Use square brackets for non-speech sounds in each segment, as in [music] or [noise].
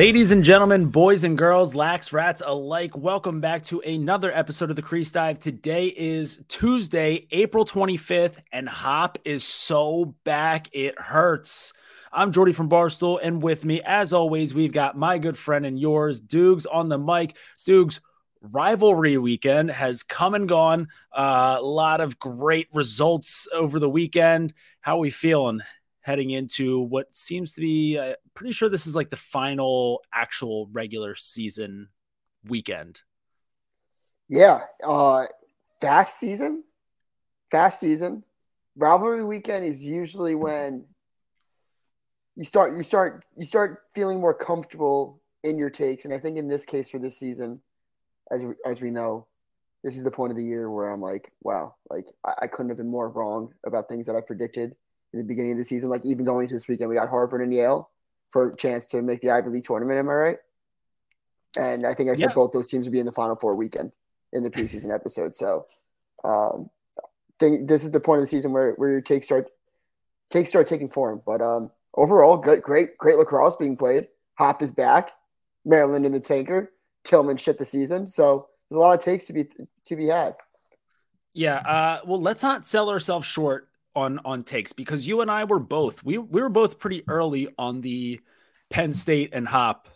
Ladies and gentlemen, boys and girls, lax rats alike, welcome back to another episode of the Crease Dive. Today is Tuesday, April 25th, and Hop is so back it hurts. I'm Jordy from Barstool, and with me, as always, we've got my good friend and yours, Dukes, on the mic. Dukes, rivalry weekend has come and gone. Uh, a lot of great results over the weekend. How are we feeling heading into what seems to be uh, pretty sure this is like the final actual regular season weekend. Yeah, uh fast season. Fast season. Rivalry weekend is usually when you start you start you start feeling more comfortable in your takes and I think in this case for this season as as we know this is the point of the year where I'm like, wow, like I, I couldn't have been more wrong about things that I predicted in the beginning of the season. Like even going to this weekend, we got Harvard and Yale for a chance to make the Ivy League tournament. Am I right? And I think I said yeah. both those teams would be in the Final Four weekend in the preseason episode. So, um, think this is the point of the season where where your takes start takes start taking form. But um, overall, good, great, great lacrosse being played. Hop is back. Maryland in the tanker. Tillman shit the season. So there's a lot of takes to be to be had. Yeah. Uh, well, let's not sell ourselves short on on takes because you and I were both we we were both pretty early on the Penn State and Hop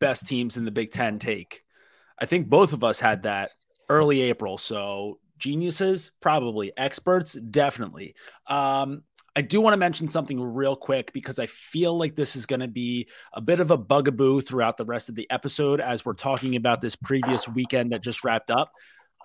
best teams in the Big Ten take. I think both of us had that early April. So geniuses, probably experts, definitely. Um, I do want to mention something real quick because I feel like this is going to be a bit of a bugaboo throughout the rest of the episode as we're talking about this previous weekend that just wrapped up.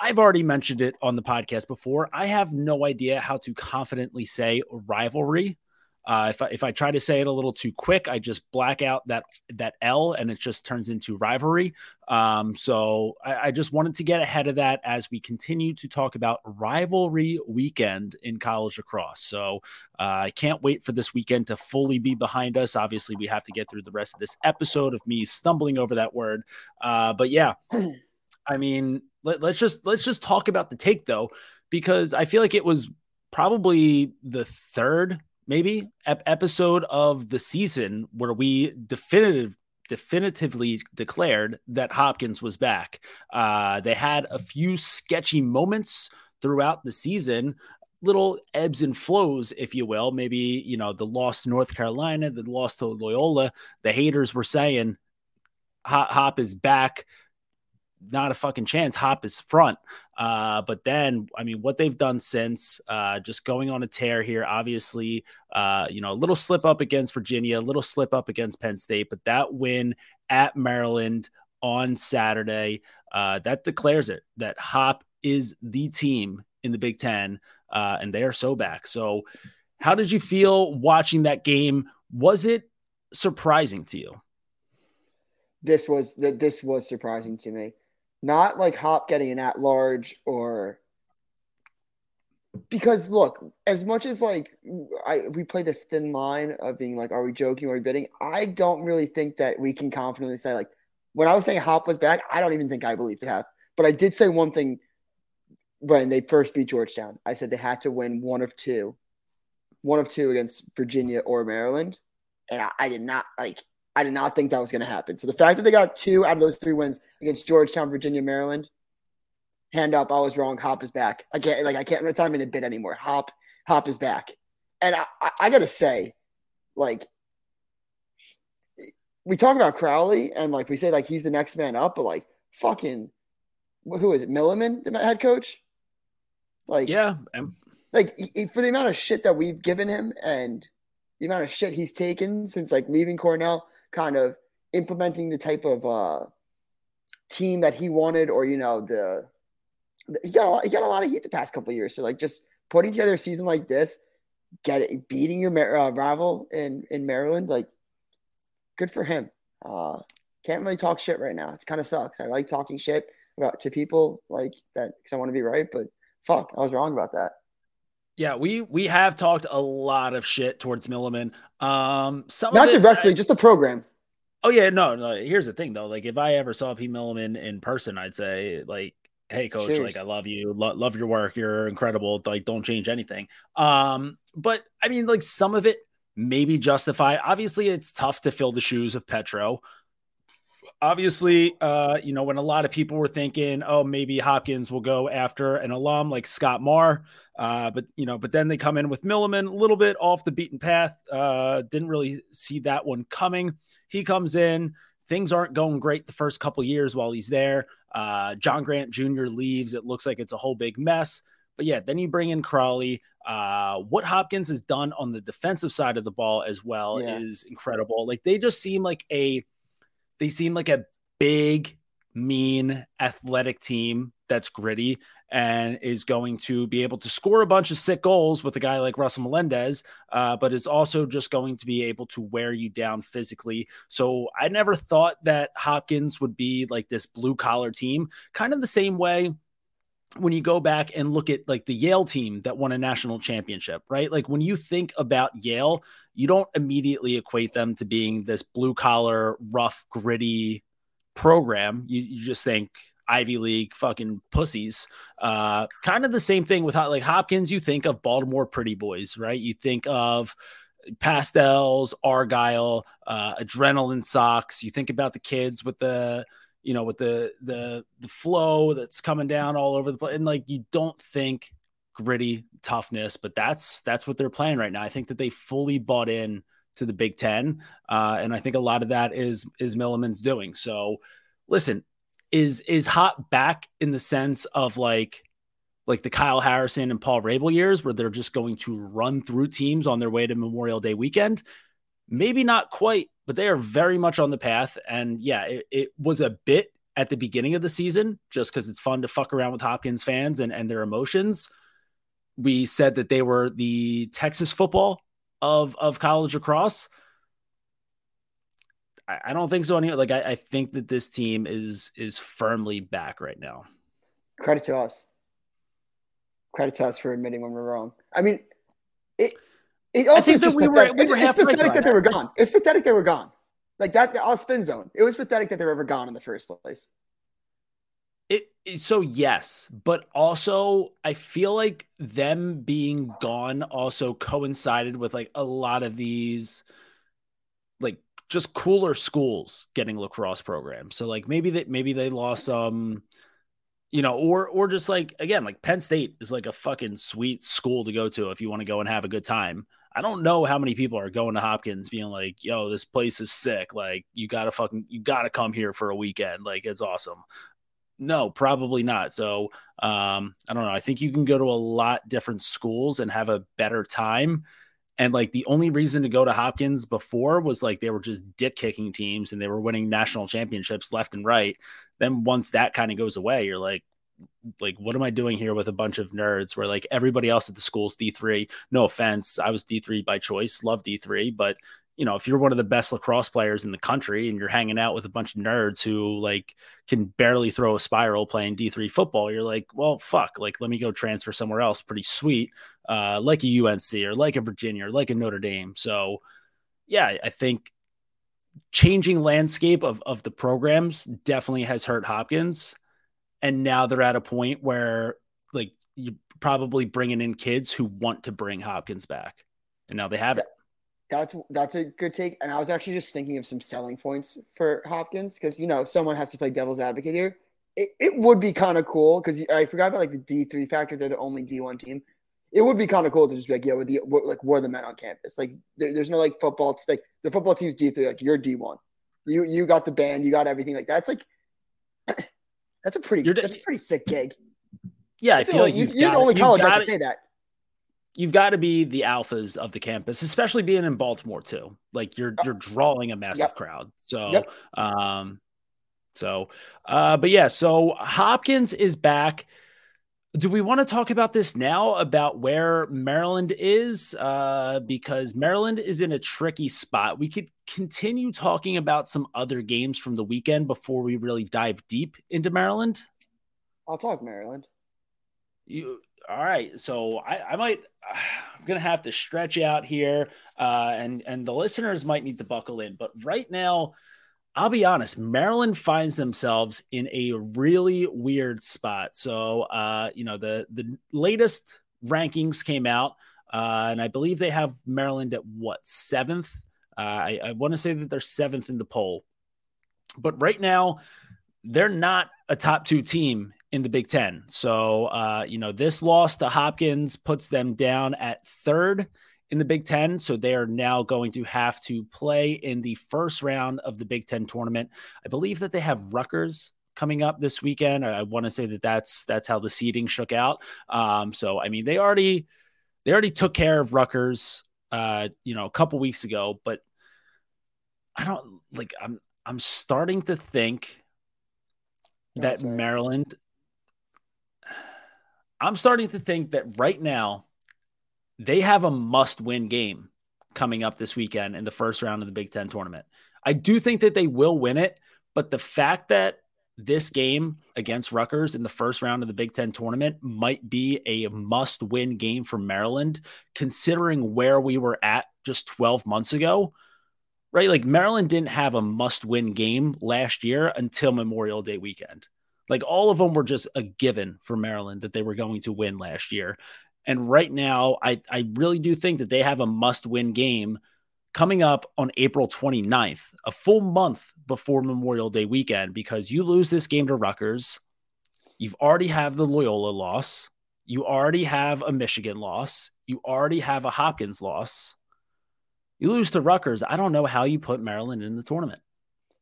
I've already mentioned it on the podcast before. I have no idea how to confidently say rivalry. Uh, if I, if I try to say it a little too quick, I just black out that that L and it just turns into rivalry. Um, so I, I, just wanted to get ahead of that as we continue to talk about rivalry weekend in college lacrosse. So uh, I can't wait for this weekend to fully be behind us. Obviously, we have to get through the rest of this episode of me stumbling over that word. Uh, but yeah, [clears throat] I mean, let, us just let's just talk about the take though, because I feel like it was probably the third maybe ep- episode of the season where we definitive definitively declared that Hopkins was back. Uh, they had a few sketchy moments throughout the season, little ebbs and flows, if you will. Maybe, you know, the loss to North Carolina, the loss to Loyola. The haters were saying Hop, Hop is back not a fucking chance. Hop is front. Uh, but then, I mean, what they've done since, uh, just going on a tear here, obviously, uh, you know, a little slip up against Virginia, a little slip up against Penn State, but that win at Maryland on Saturday, uh, that declares it that Hop is the team in the Big Ten, uh, and they are so back. So, how did you feel watching that game? Was it surprising to you? This was this was surprising to me not like Hop getting an at large or because look, as much as like I we play the thin line of being like, are we joking or are we bidding? I don't really think that we can confidently say like when I was saying Hop was back, I don't even think I believed it have. But I did say one thing when they first beat Georgetown. I said they had to win one of two, one of two against Virginia or Maryland, and I, I did not like I did not think that was going to happen. So the fact that they got two out of those three wins against Georgetown, Virginia, Maryland, hand up, I was wrong. Hop is back. I can't like I can't. It's not even a bit anymore. Hop, Hop is back, and I, I, I gotta say, like, we talk about Crowley and like we say like he's the next man up, but like fucking, who is it? Milliman, the head coach. Like, yeah, um, like for the amount of shit that we've given him and the amount of shit he's taken since like leaving Cornell kind of implementing the type of uh, team that he wanted, or you know, the, the he got a lot, he got a lot of heat the past couple years. So like just putting together a season like this, get it, beating your uh, rival in in Maryland, like good for him. Uh, can't really talk shit right now. It's kind of sucks. I like talking shit about to people like that because I want to be right, but fuck, I was wrong about that. Yeah, we we have talked a lot of shit towards Milliman. Um, some not directly, I, just the program. Oh yeah, no, no. Here's the thing though. Like if I ever saw P Milliman in person, I'd say like, "Hey, coach, Cheers. like I love you, Lo- love your work, you're incredible. Like don't change anything." Um, but I mean, like some of it maybe justified. Obviously, it's tough to fill the shoes of Petro. Obviously, uh, you know, when a lot of people were thinking, oh, maybe Hopkins will go after an alum like Scott Marr, uh, but you know, but then they come in with Milliman, a little bit off the beaten path. Uh, didn't really see that one coming. He comes in, things aren't going great the first couple years while he's there. Uh, John Grant Jr. leaves. It looks like it's a whole big mess. But yeah, then you bring in Crawley. Uh, what Hopkins has done on the defensive side of the ball as well yeah. is incredible. Like they just seem like a they seem like a big, mean, athletic team that's gritty and is going to be able to score a bunch of sick goals with a guy like Russell Melendez, uh, but is also just going to be able to wear you down physically. So I never thought that Hopkins would be like this blue collar team, kind of the same way when you go back and look at like the Yale team that won a national championship, right? Like when you think about Yale, you don't immediately equate them to being this blue collar, rough, gritty program. You, you just think Ivy League fucking pussies. Uh, kind of the same thing with like Hopkins. You think of Baltimore pretty boys, right? You think of pastels, Argyle, uh, adrenaline socks. You think about the kids with the you know with the the the flow that's coming down all over the place, and like you don't think gritty toughness, but that's that's what they're playing right now. I think that they fully bought in to the Big Ten, uh, and I think a lot of that is is Milliman's doing. So, listen, is is Hop back in the sense of like like the Kyle Harrison and Paul Rabil years, where they're just going to run through teams on their way to Memorial Day weekend? Maybe not quite, but they are very much on the path. And yeah, it, it was a bit at the beginning of the season just because it's fun to fuck around with Hopkins fans and, and their emotions we said that they were the Texas football of of college lacrosse. I, I don't think so. Anyway, like I, I think that this team is is firmly back right now. Credit to us. Credit to us for admitting when we're wrong. I mean, it. It also is just we pathetic. Were, we were it's pathetic that they were gone. It's pathetic they were gone. Like that, all spin zone. It was pathetic that they were ever gone in the first place. It, so yes, but also I feel like them being gone also coincided with like a lot of these like just cooler schools getting lacrosse programs. So like maybe that maybe they lost um you know or or just like again like Penn State is like a fucking sweet school to go to if you want to go and have a good time. I don't know how many people are going to Hopkins being like, "Yo, this place is sick. Like, you gotta fucking, you gotta come here for a weekend. Like, it's awesome." No, probably not. So um, I don't know. I think you can go to a lot different schools and have a better time. And like the only reason to go to Hopkins before was like they were just dick kicking teams and they were winning national championships left and right. Then once that kind of goes away, you're like, like what am I doing here with a bunch of nerds where like everybody else at the school's D3? No offense, I was D3 by choice, love D3, but you know, if you're one of the best lacrosse players in the country and you're hanging out with a bunch of nerds who like can barely throw a spiral playing D3 football, you're like, well, fuck, like let me go transfer somewhere else pretty sweet, uh, like a UNC or like a Virginia or like a Notre Dame. So, yeah, I think changing landscape of, of the programs definitely has hurt Hopkins. And now they're at a point where like you're probably bringing in kids who want to bring Hopkins back. And now they have it. That's that's a good take. And I was actually just thinking of some selling points for Hopkins because you know someone has to play devil's advocate here. It, it would be kind of cool because I forgot about like the D three factor. They're the only D one team. It would be kind of cool to just be like, yeah, we're the we're, like we're the men on campus. Like there, there's no like football. It's like the football team's D three. Like you're D one. You you got the band. You got everything. Like that's like [clears throat] that's a pretty that's a pretty sick gig. Yeah, I feel like you, you're the only college I can say that you've got to be the alphas of the campus, especially being in Baltimore too. Like you're you're drawing a massive yep. crowd. So yep. um so uh but yeah, so Hopkins is back. Do we want to talk about this now about where Maryland is? Uh, because Maryland is in a tricky spot. We could continue talking about some other games from the weekend before we really dive deep into Maryland. I'll talk Maryland. You all right, so I, I might [sighs] I'm gonna have to stretch out here, uh, and and the listeners might need to buckle in. But right now, I'll be honest, Maryland finds themselves in a really weird spot. So, uh, you know, the the latest rankings came out, uh, and I believe they have Maryland at what seventh. Uh, I, I want to say that they're seventh in the poll. But right now, they're not a top two team in the Big Ten. So, uh, you know, this loss to Hopkins puts them down at third in the Big Ten. So they are now going to have to play in the first round of the Big Ten tournament. I believe that they have Rutgers coming up this weekend. I, I want to say that that's that's how the seeding shook out. Um, so I mean, they already they already took care of Rutgers, uh, you know, a couple weeks ago, but I don't like. I'm I'm starting to think that Maryland I'm starting to think that right now they have a must win game coming up this weekend in the first round of the Big Ten tournament. I do think that they will win it, but the fact that this game against Rutgers in the first round of the Big Ten tournament might be a must win game for Maryland, considering where we were at just 12 months ago, right? Like Maryland didn't have a must win game last year until Memorial Day weekend. Like all of them were just a given for Maryland that they were going to win last year. And right now, I, I really do think that they have a must win game coming up on April 29th, a full month before Memorial Day weekend, because you lose this game to Rutgers. You've already have the Loyola loss. You already have a Michigan loss. You already have a Hopkins loss. You lose to Rutgers. I don't know how you put Maryland in the tournament.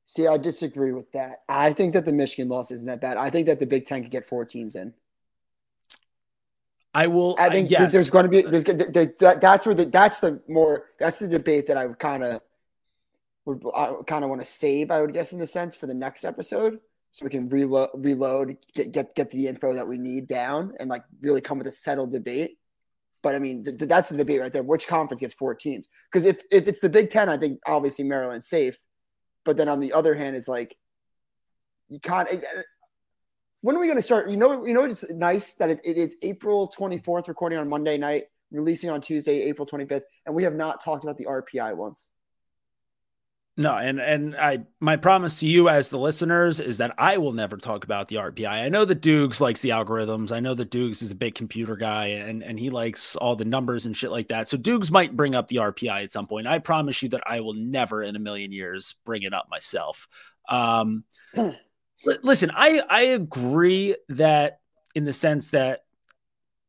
See, I disagree with that. I think that the Michigan loss isn't that bad. I think that the Big Ten could get four teams in. I will. I uh, think yes. there's going to be there's that, that's where the that's the more that's the debate that I would kind of would I kind of want to save. I would guess in the sense for the next episode, so we can reload, reload, get get get the info that we need down, and like really come with a settled debate. But I mean, th- that's the debate right there. Which conference gets four teams? Because if if it's the Big Ten, I think obviously Maryland's safe. But then on the other hand, it's like you can't. When are we going to start? You know, you know, it's nice that it, it is April 24th, recording on Monday night, releasing on Tuesday, April 25th, and we have not talked about the RPI once. No, and and I my promise to you as the listeners is that I will never talk about the RPI. I know that Dukes likes the algorithms. I know that Dukes is a big computer guy and and he likes all the numbers and shit like that. So Dukes might bring up the RPI at some point. I promise you that I will never in a million years bring it up myself. Um, [clears throat] listen, I I agree that in the sense that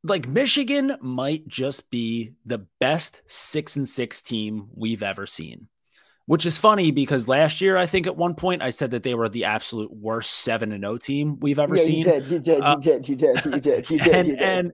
like Michigan might just be the best 6 and 6 team we've ever seen which is funny because last year I think at one point I said that they were the absolute worst seven and zero oh team we've ever yeah, seen. You did, you did, uh, you did, you did, you did, you did, and, you did. And,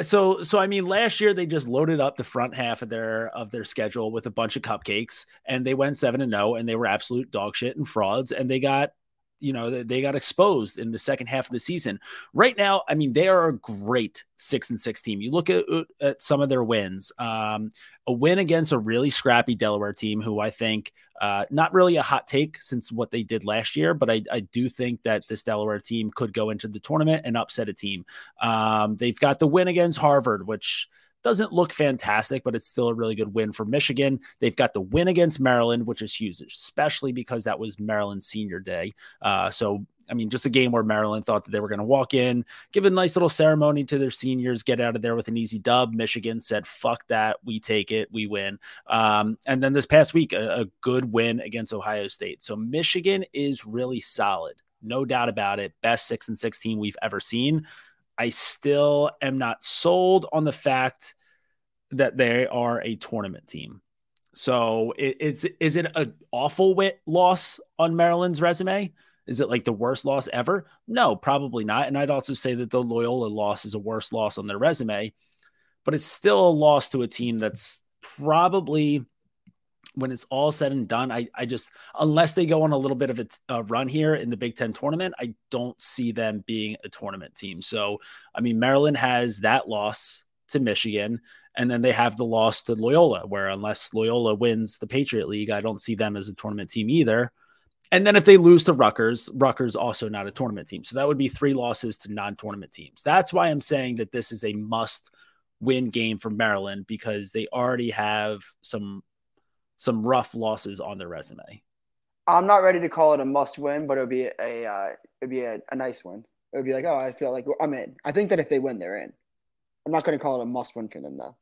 so, so I mean, last year they just loaded up the front half of their of their schedule with a bunch of cupcakes, and they went seven and zero, oh, and they were absolute dog shit and frauds, and they got you know they got exposed in the second half of the season. Right now, I mean, they are a great six and six team. You look at, at some of their wins. Um, a win against a really scrappy Delaware team, who I think uh, not really a hot take since what they did last year, but I, I, do think that this Delaware team could go into the tournament and upset a team. Um, they've got the win against Harvard, which doesn't look fantastic, but it's still a really good win for Michigan. They've got the win against Maryland, which is huge, especially because that was Maryland's senior day. Uh, so I mean, just a game where Maryland thought that they were going to walk in, give a nice little ceremony to their seniors, get out of there with an easy dub. Michigan said, fuck that. We take it. We win. Um, and then this past week, a, a good win against Ohio State. So Michigan is really solid. No doubt about it. Best six and 16 we've ever seen. I still am not sold on the fact that they are a tournament team. So it, it's is it an awful wit loss on Maryland's resume? Is it like the worst loss ever? No, probably not. And I'd also say that the Loyola loss is a worse loss on their resume, but it's still a loss to a team that's probably when it's all said and done, I, I just, unless they go on a little bit of a, a, run here in the Big Ten tournament, I don't see them being a tournament team. So, I mean, Maryland has that loss to Michigan, and then they have the loss to Loyola, where unless Loyola wins the Patriot League, I don't see them as a tournament team either. And then if they lose to Rutgers, Rutgers also not a tournament team. So that would be three losses to non tournament teams. That's why I'm saying that this is a must win game for Maryland because they already have some some rough losses on their resume. I'm not ready to call it a must win, but it would be a uh, it'd be a, a nice win. It would be like, oh, I feel like I'm in. I think that if they win, they're in. I'm not going to call it a must win for them though.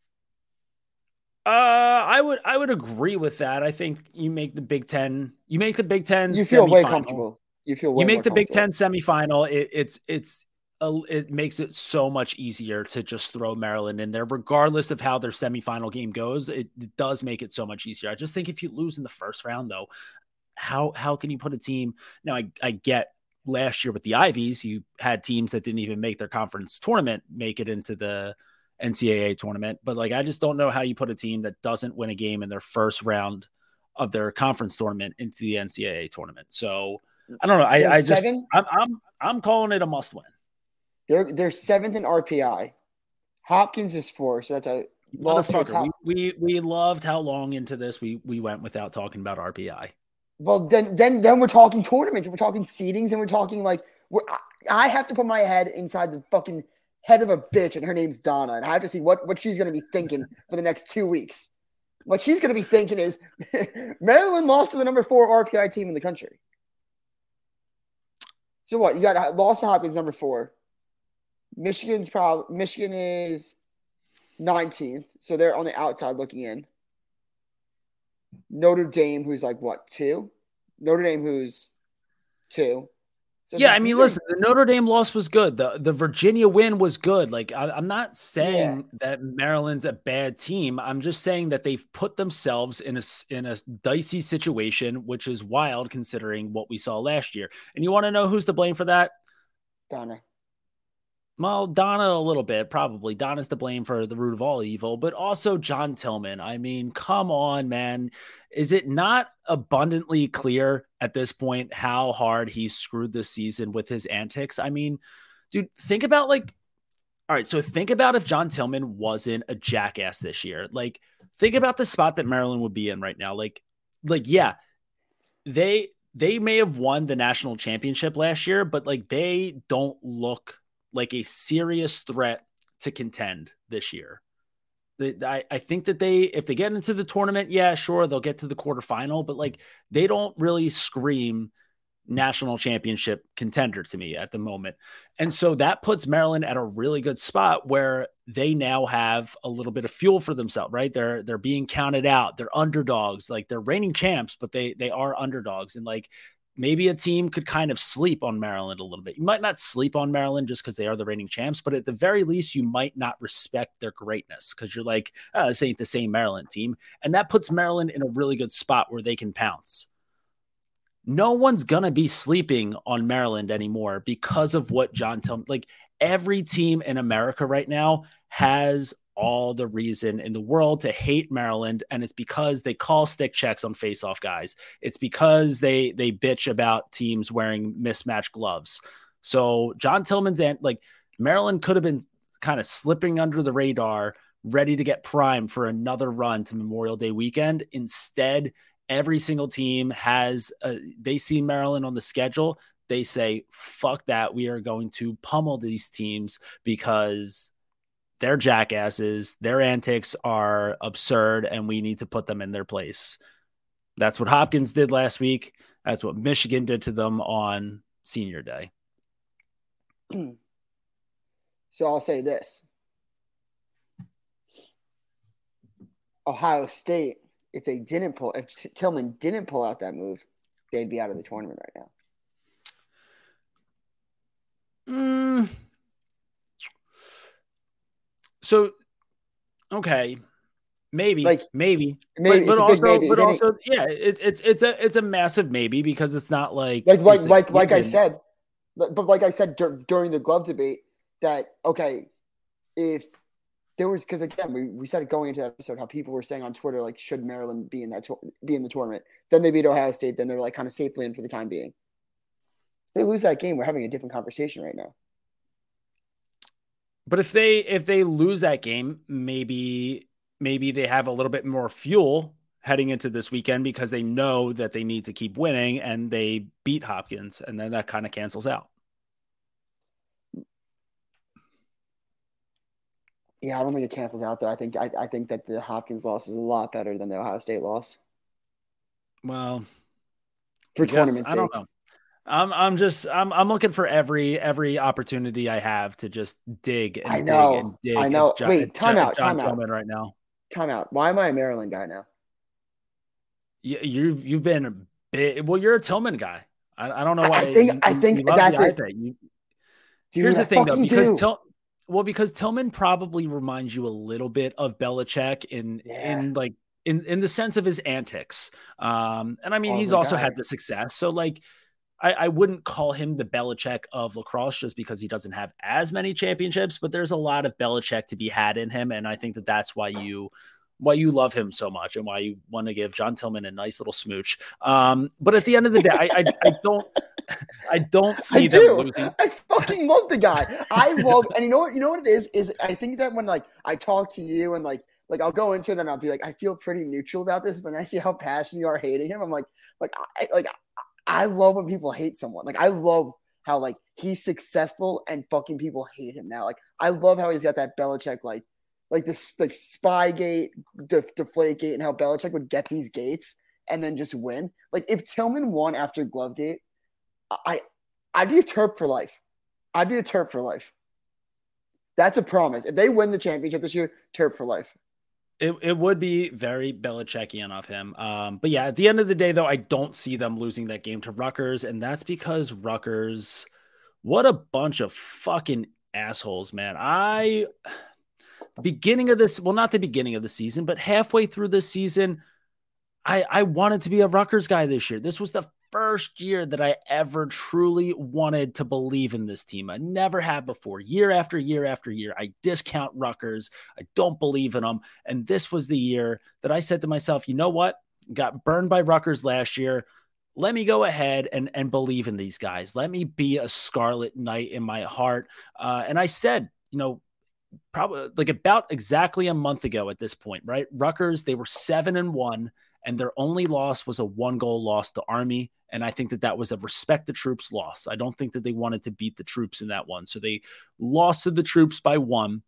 Uh, I would I would agree with that. I think you make the Big Ten. You make the Big Ten. You feel way comfortable. You feel. you make the Big Ten semifinal. It, it's it's a, it makes it so much easier to just throw Maryland in there, regardless of how their semifinal game goes. It, it does make it so much easier. I just think if you lose in the first round, though, how how can you put a team? Now I I get last year with the Ivies, you had teams that didn't even make their conference tournament make it into the NCAA tournament. But like, I just don't know how you put a team that doesn't win a game in their first round of their conference tournament into the NCAA tournament. So I don't know. I, I just i I'm I'm I'm calling it a must win. They're they're seventh in RPI. Hopkins is four, so that's a motherfucker. We, we we loved how long into this we we went without talking about RPI. Well, then then then we're talking tournaments, we're talking seedings, and we're talking like we're, I have to put my head inside the fucking head of a bitch, and her name's Donna, and I have to see what what she's gonna be thinking [laughs] for the next two weeks. What she's gonna be thinking is [laughs] Maryland lost to the number four RPI team in the country. So what? You got uh, lost to Hopkins number four. Michigan's probably Michigan is 19th, so they're on the outside looking in. Notre Dame, who's like what two? Notre Dame, who's two. So yeah, I mean, listen, the Notre Dame loss was good. The the Virginia win was good. Like I, am not saying yeah. that Maryland's a bad team. I'm just saying that they've put themselves in a in a dicey situation, which is wild considering what we saw last year. And you want to know who's to blame for that? Donna. Well, Donna a little bit, probably. Donna's to blame for the root of all evil, but also John Tillman. I mean, come on, man. Is it not abundantly clear at this point how hard he screwed this season with his antics? I mean, dude, think about like, all right, so think about if John Tillman wasn't a jackass this year. Like, think about the spot that Maryland would be in right now. Like, like, yeah, they they may have won the national championship last year, but like they don't look like a serious threat to contend this year. I, I think that they, if they get into the tournament, yeah, sure, they'll get to the quarterfinal, but like they don't really scream national championship contender to me at the moment. And so that puts Maryland at a really good spot where they now have a little bit of fuel for themselves, right? They're they're being counted out. They're underdogs. Like they're reigning champs, but they they are underdogs. And like maybe a team could kind of sleep on Maryland a little bit. You might not sleep on Maryland just because they are the reigning champs, but at the very least, you might not respect their greatness because you're like, oh, this ain't the same Maryland team. And that puts Maryland in a really good spot where they can pounce. No one's going to be sleeping on Maryland anymore because of what John Tillman, like every team in America right now has all the reason in the world to hate Maryland, and it's because they call stick checks on face-off guys. It's because they they bitch about teams wearing mismatched gloves. So John Tillman's and like Maryland could have been kind of slipping under the radar, ready to get primed for another run to Memorial Day weekend. Instead, every single team has a, they see Maryland on the schedule. They say, fuck that. We are going to pummel these teams because they're jackasses. Their antics are absurd, and we need to put them in their place. That's what Hopkins did last week. That's what Michigan did to them on senior day. So I'll say this Ohio State, if they didn't pull, if Tillman didn't pull out that move, they'd be out of the tournament right now. Mm, so, okay, maybe, like maybe, maybe but, but also, maybe. but also, yeah, it's it's it's a it's a massive maybe because it's not like like like like like I said, but like I said dur- during the glove debate that okay, if there was because again we, we said it going into that episode how people were saying on Twitter like should Maryland be in that to- be in the tournament then they beat Ohio State then they're like kind of safely in for the time being. They lose that game, we're having a different conversation right now. But if they if they lose that game, maybe maybe they have a little bit more fuel heading into this weekend because they know that they need to keep winning and they beat Hopkins and then that kind of cancels out. Yeah, I don't think it cancels out though. I think I, I think that the Hopkins loss is a lot better than the Ohio State loss. Well, for tournament, I don't know. I'm I'm just I'm I'm looking for every every opportunity I have to just dig and I know, dig and dig. I know. Wait, time out, John time Tillman out. right now. Time out. Why am I a Maryland guy now? you've you've been a bit. Well, you're a Tillman guy. I, I don't know why. I think you, I think that's it. You, Dude, here's the thing though, because Till, well, because Tillman probably reminds you a little bit of Belichick in yeah. in like in in the sense of his antics. Um, and I mean, oh, he's also guy. had the success. So like, I, I wouldn't call him the Belichick of lacrosse just because he doesn't have as many championships. But there's a lot of Belichick to be had in him, and I think that that's why you why you love him so much and why you want to give John Tillman a nice little smooch. Um, but at the end of the day, I, I, I don't I don't see I them do. losing. I fucking love the guy. I love and you know what you know what it is is I think that when like I talk to you and like like I'll go into it and I'll be like I feel pretty neutral about this, but when I see how passionate you are hating him, I'm like like I like I love when people hate someone. Like I love how like he's successful and fucking people hate him now. Like I love how he's got that Belichick like like this like Spygate, Def- Deflategate, and how Belichick would get these gates and then just win. Like if Tillman won after Glovegate, I I'd be a Terp for life. I'd be a Terp for life. That's a promise. If they win the championship this year, Terp for life. It, it would be very Belichickian of him. Um, but yeah, at the end of the day, though, I don't see them losing that game to Rutgers. And that's because Rutgers, what a bunch of fucking assholes, man. I the beginning of this, well, not the beginning of the season, but halfway through the season, I, I wanted to be a Rutgers guy this year. This was the first year that I ever truly wanted to believe in this team. I never had before. Year after year after year, I discount Rutgers. I don't believe in them. And this was the year that I said to myself, you know what? Got burned by Rutgers last year. Let me go ahead and, and believe in these guys. Let me be a Scarlet Knight in my heart. Uh, and I said, you know, probably like about exactly a month ago at this point, right? Rutgers, they were seven and one, and their only loss was a one goal loss to Army. And I think that that was a respect the troops loss. I don't think that they wanted to beat the troops in that one. So they lost to the troops by one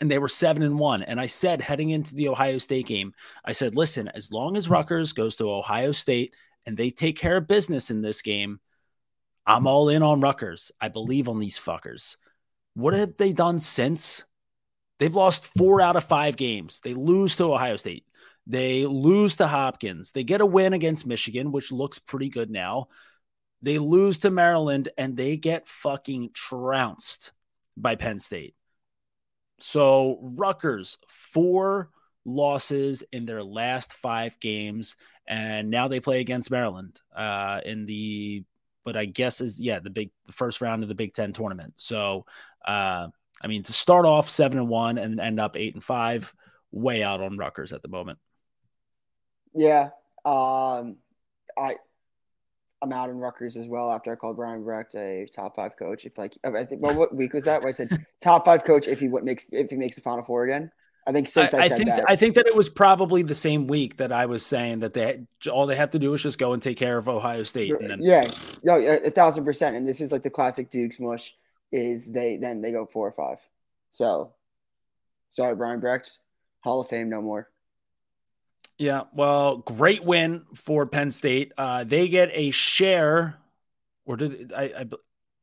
and they were seven and one. And I said, heading into the Ohio State game, I said, listen, as long as Rutgers goes to Ohio State and they take care of business in this game, I'm all in on Rutgers. I believe on these fuckers. What have they done since? They've lost four out of five games. They lose to Ohio State. They lose to Hopkins. They get a win against Michigan, which looks pretty good now. They lose to Maryland and they get fucking trounced by Penn State. So, Rutgers, four losses in their last five games. And now they play against Maryland uh, in the but I guess is yeah the big the first round of the Big Ten tournament. So uh, I mean to start off seven and one and end up eight and five, way out on Rutgers at the moment. Yeah, um, I I'm out in Rutgers as well after I called Brian Brecht a top five coach. If like I think well, what week was that? Where I said [laughs] top five coach if he what makes if he makes the Final Four again. I think since I, I, I think that. I think that it was probably the same week that I was saying that they all they have to do is just go and take care of Ohio State. And then yeah, no, a thousand percent. And this is like the classic Dukes mush is they then they go four or five. So sorry, Brian Brecht, Hall of Fame no more. Yeah, well, great win for Penn State. Uh, they get a share, or did I, I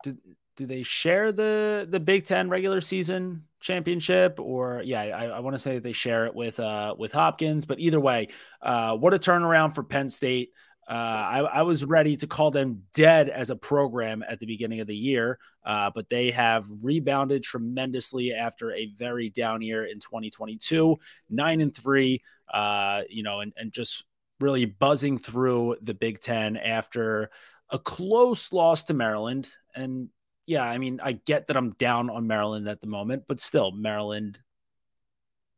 do they share the the Big Ten regular season championship? Or yeah, I, I want to say that they share it with uh with Hopkins. But either way, uh, what a turnaround for Penn State. Uh, I, I, was ready to call them dead as a program at the beginning of the year, uh, but they have rebounded tremendously after a very down year in 2022, nine and three. Uh, you know, and and just really buzzing through the Big Ten after a close loss to Maryland. And yeah, I mean, I get that I'm down on Maryland at the moment, but still, Maryland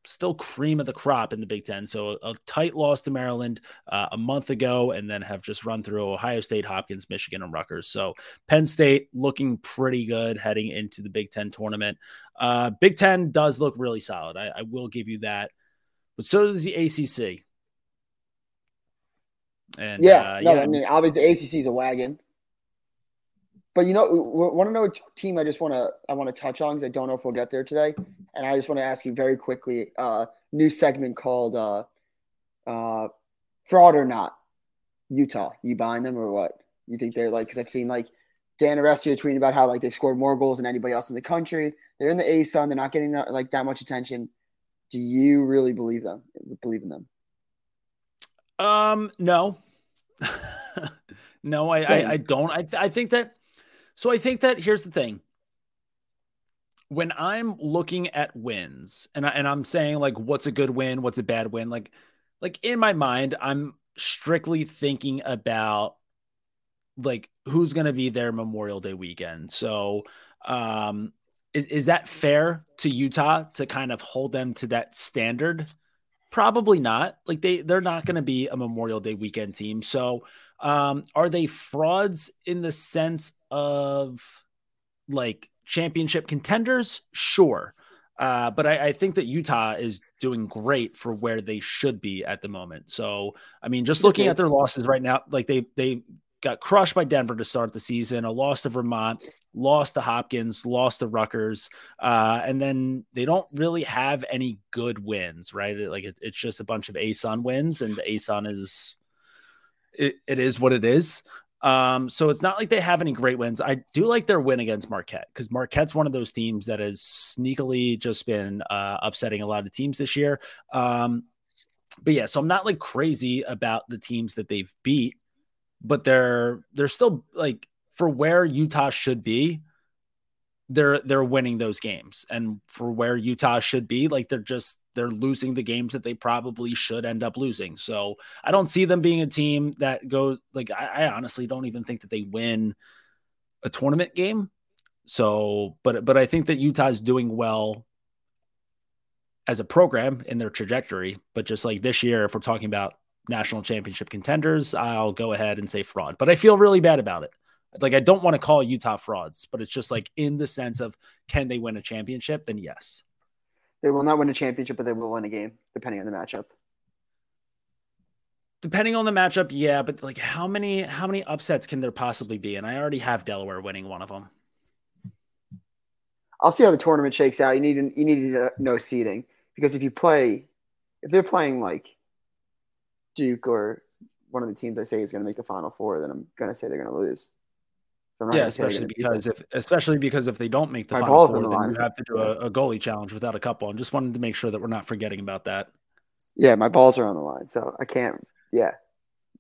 still cream of the crop in the Big Ten. So a, tight loss to Maryland uh, a month ago, and then have just run through Ohio State, Hopkins, Michigan, and Rutgers. So Penn State looking pretty good heading into the Big Ten tournament. Uh, Big Ten does look really solid. I, I will give you that, but so does the ACC. And yeah, uh, no, yeah. I mean, obviously the ACC is a wagon. But you know, want to know a team I just want to I want to touch on because I don't know if we'll get there today, and I just want to ask you very quickly. Uh, new segment called uh, uh, "Fraud or Not." Utah, you buying them or what? You think they're like? Because I've seen like Dan Arestia tweeting about how like they've scored more goals than anybody else in the country. They're in the ASUN. They're not getting like that much attention. Do you really believe them? Believe in them? Um, no, [laughs] no, I, I, I, don't. I, th- I think that. So I think that here's the thing. When I'm looking at wins, and I, and I'm saying like, what's a good win, what's a bad win, like, like in my mind, I'm strictly thinking about like who's going to be there Memorial Day weekend. So, um, is is that fair to Utah to kind of hold them to that standard? Probably not. Like they they're not going to be a Memorial Day weekend team. So, um, are they frauds in the sense of like championship contenders? Sure. Uh, but I, I, think that Utah is doing great for where they should be at the moment. So, I mean, just looking at their losses right now, like they they got crushed by Denver to start the season, a loss to Vermont, lost to Hopkins, lost to Rutgers, uh, and then they don't really have any good wins, right? Like it, it's just a bunch of ASUN wins, and the ASUN is it, it is what it is. Um, so it's not like they have any great wins. I do like their win against Marquette because Marquette's one of those teams that has sneakily just been uh, upsetting a lot of teams this year. Um, but yeah, so I'm not like crazy about the teams that they've beat but they're they're still like for where Utah should be, they're they're winning those games. And for where Utah should be, like they're just they're losing the games that they probably should end up losing. So I don't see them being a team that goes like I, I honestly don't even think that they win a tournament game. So, but but I think that Utah's doing well as a program in their trajectory. But just like this year, if we're talking about national championship contenders, I'll go ahead and say fraud. But I feel really bad about it. Like I don't want to call Utah frauds, but it's just hmm. like in the sense of can they win a championship? Then yes. They will not win a championship, but they will win a game, depending on the matchup. Depending on the matchup, yeah, but like how many how many upsets can there possibly be? And I already have Delaware winning one of them. I'll see how the tournament shakes out. You need to, you need to know seeding because if you play, if they're playing like Duke or one of the teams I say is going to make the Final Four, then I'm going to say they're going to lose. Yeah, especially because if especially because if they don't make the My Final Four, the then you have to do a, a, goalie challenge without a couple. And just wanted to make sure that we're not forgetting about that. Yeah, my balls are on the line, so I can't. Yeah,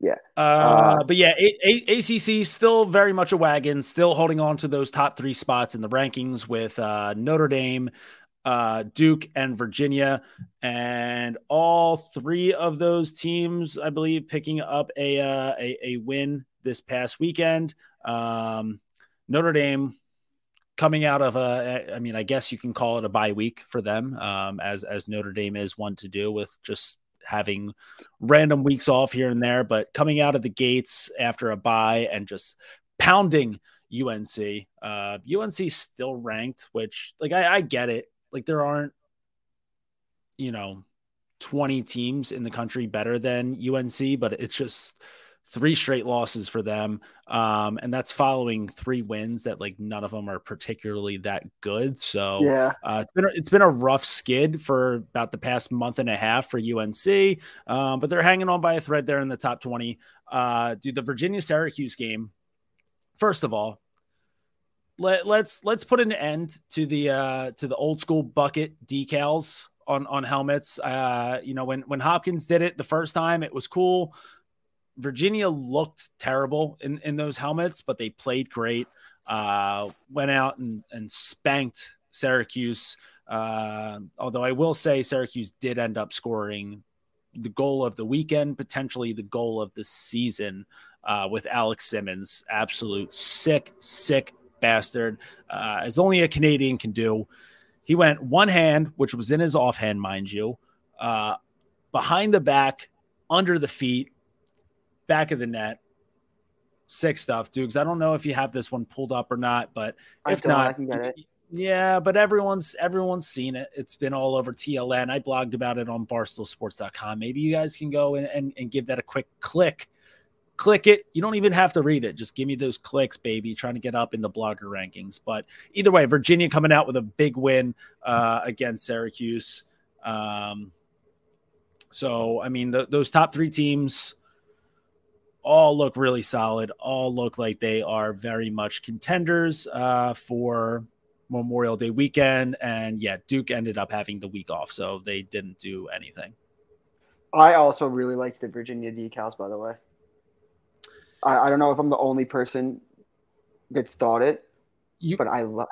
yeah. Uh, uh, but yeah, a- a- ACC still very much a wagon, still holding on to those top three spots in the rankings with uh, Notre Dame, uh, Duke, and Virginia. And all three of those teams, I believe, picking up a, uh, a, a, win this past weekend. Um, Notre Dame coming out of a, I mean, I guess you can call it a bye week for them, um, as, as Notre Dame is one to do with just having random weeks off here and there, but coming out of the gates after a bye and just pounding UNC. Uh, UNC still ranked, which like I, I get it. Like there aren't, you know, 20 teams in the country better than UNC, but it's just three straight losses for them. Um, and that's following three wins that like none of them are particularly that good. So yeah, uh, it's been it's been a rough skid for about the past month and a half for UNC. Um, but they're hanging on by a thread there in the top 20. Uh, dude, the Virginia Syracuse game. First of all, let, let's let's put an end to the uh, to the old school bucket decals on on helmets. Uh, you know, when when Hopkins did it the first time, it was cool. Virginia looked terrible in in those helmets, but they played great. Uh, went out and and spanked Syracuse. Uh, although I will say Syracuse did end up scoring the goal of the weekend, potentially the goal of the season, uh, with Alex Simmons. Absolute sick, sick bastard, uh, as only a Canadian can do. He went one hand, which was in his offhand, mind you, uh, behind the back, under the feet, back of the net. Sick stuff, Dukes. I don't know if you have this one pulled up or not, but if not, yeah, but everyone's everyone's seen it. It's been all over TLN. I blogged about it on barstoolsports.com. Maybe you guys can go and, and, and give that a quick click click it. You don't even have to read it. Just give me those clicks, baby, trying to get up in the blogger rankings. But either way, Virginia coming out with a big win uh, against Syracuse. Um, so, I mean, the, those top three teams all look really solid, all look like they are very much contenders uh, for Memorial Day weekend. And yeah, Duke ended up having the week off, so they didn't do anything. I also really liked the Virginia decals, by the way. I, I don't know if I'm the only person that's thought it, you, but I love.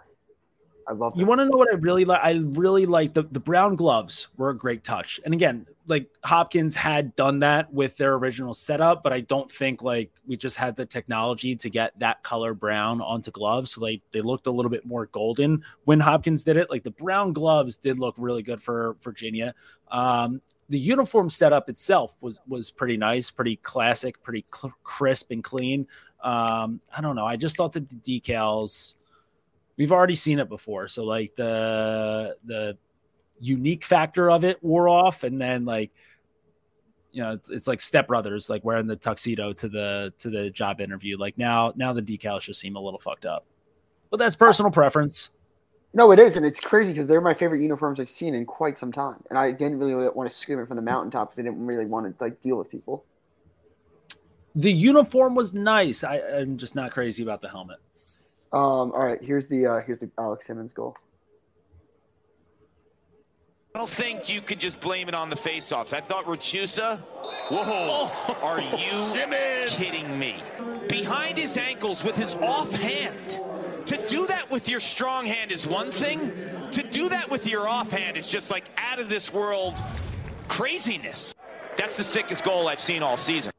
I love. You want to know what I really like? I really like the the brown gloves were a great touch. And again, like Hopkins had done that with their original setup, but I don't think like we just had the technology to get that color brown onto gloves. So like they looked a little bit more golden when Hopkins did it. Like the brown gloves did look really good for Virginia. Um, the uniform setup itself was was pretty nice, pretty classic, pretty cl- crisp and clean. Um, I don't know. I just thought that the decals we've already seen it before. So like the the unique factor of it wore off, and then like you know it's, it's like Step Brothers, like wearing the tuxedo to the to the job interview. Like now now the decals just seem a little fucked up, but that's personal preference. No, it is, and it's crazy because they're my favorite uniforms I've seen in quite some time, and I didn't really want to scream it from the mountaintops. I didn't really want to like deal with people. The uniform was nice. I, I'm just not crazy about the helmet. Um, all right, here's the uh, here's the Alex Simmons goal. I don't think you could just blame it on the faceoffs. I thought Rachusa. Whoa! Oh, are you Simmons. kidding me? Behind his ankles with his offhand. To do that with your strong hand is one thing. To do that with your offhand is just like out of this world craziness. That's the sickest goal I've seen all season.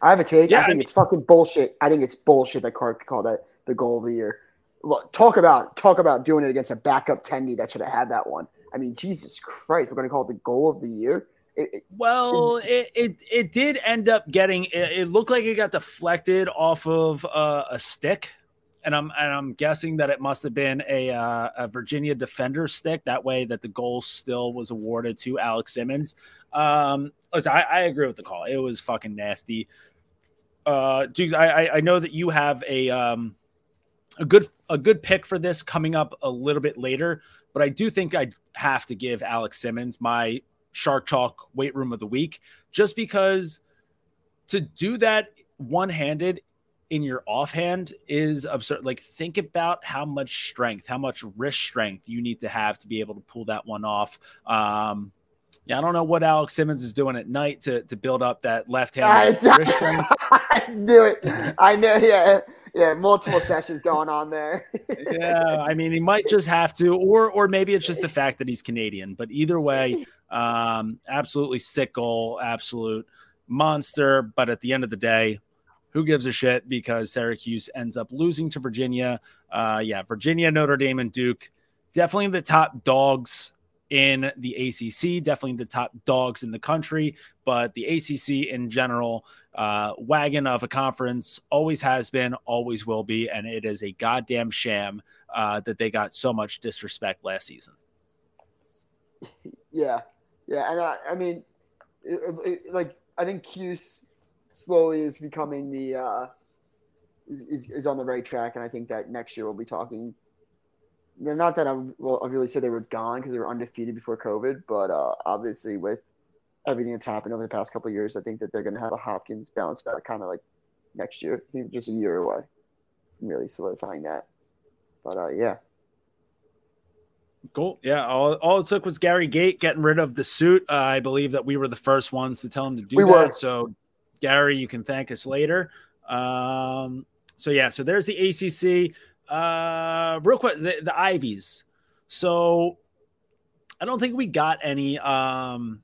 I have a take. Yeah, I think I mean, it's fucking bullshit. I think it's bullshit that Clark called that the goal of the year. Look, talk about talk about doing it against a backup Tendy that should have had that one. I mean, Jesus Christ, we're going to call it the goal of the year. It, well, it, it, it did end up getting. It, it, looked like it got deflected off of uh, a stick, and I'm and I'm guessing that it must have been a uh, a Virginia defender stick. That way, that the goal still was awarded to Alex Simmons. Um, listen, I, I agree with the call. It was fucking nasty uh, Dukes, I, I know that you have a um, a good a good pick for this coming up a little bit later, but I do think I have to give Alex Simmons my Shark Chalk weight room of the week just because to do that one handed in your offhand is absurd. Like, think about how much strength, how much wrist strength you need to have to be able to pull that one off. Um, yeah, I don't know what Alex Simmons is doing at night to, to build up that left hand wrist strength. [laughs] do it. I know. Yeah, yeah. Multiple sessions going on there. [laughs] yeah, I mean, he might just have to, or or maybe it's just the fact that he's Canadian. But either way, um, absolutely sick goal, absolute monster. But at the end of the day, who gives a shit? Because Syracuse ends up losing to Virginia. Uh, yeah, Virginia, Notre Dame, and Duke definitely the top dogs in the ACC, definitely the top dogs in the country, but the ACC in general, uh, wagon of a conference, always has been, always will be, and it is a goddamn sham uh, that they got so much disrespect last season. Yeah, yeah, and I, I mean, it, it, like I think Cuse slowly is becoming the uh, is, is on the right track, and I think that next year we'll be talking they're not that I'm well. I really said they were gone because they were undefeated before COVID, but uh, obviously with everything that's happened over the past couple years, I think that they're going to have a Hopkins bounce back kind of like next year. I think just a year away, really solidifying that. But uh, yeah. Cool. Yeah. All, all it took was Gary Gait getting rid of the suit. Uh, I believe that we were the first ones to tell him to do we that. Were. So, Gary, you can thank us later. Um, so, yeah. So, there's the ACC. Uh, real quick, the, the Ivies. So I don't think we got any. Um,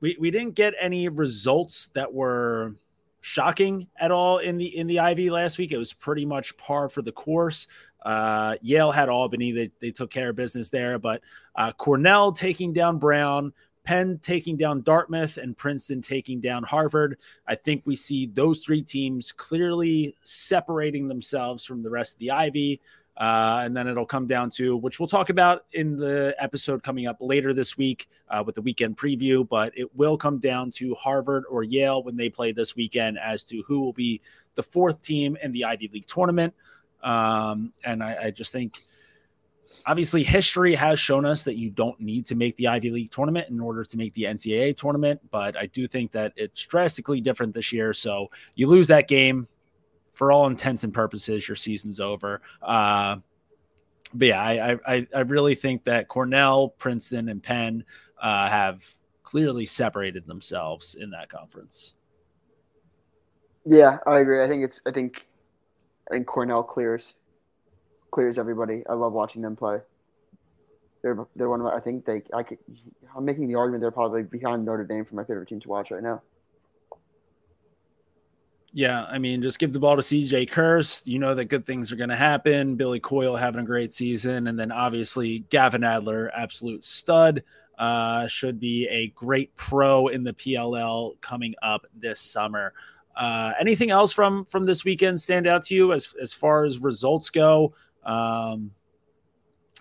we we didn't get any results that were shocking at all in the in the Ivy last week. It was pretty much par for the course. Uh, Yale had Albany; they they took care of business there. But uh, Cornell taking down Brown, Penn taking down Dartmouth and Princeton taking down Harvard. I think we see those three teams clearly separating themselves from the rest of the Ivy. Uh, and then it'll come down to which we'll talk about in the episode coming up later this week uh, with the weekend preview. But it will come down to Harvard or Yale when they play this weekend as to who will be the fourth team in the Ivy League tournament. Um, and I, I just think obviously history has shown us that you don't need to make the Ivy League tournament in order to make the NCAA tournament, but I do think that it's drastically different this year. So you lose that game for all intents and purposes, your season's over. Uh, but yeah, I, I, I really think that Cornell, Princeton, and Penn uh, have clearly separated themselves in that conference. Yeah, I agree. I think it's I think I think Cornell clears clears everybody. I love watching them play. They're they're one of my, I think they I could I'm making the argument they're probably behind Notre Dame for my favorite team to watch right now. Yeah, I mean, just give the ball to CJ Kirst. You know that good things are going to happen. Billy Coyle having a great season, and then obviously Gavin Adler, absolute stud. Uh, should be a great pro in the PLL coming up this summer. Uh, anything else from from this weekend stand out to you as as far as results go? Um,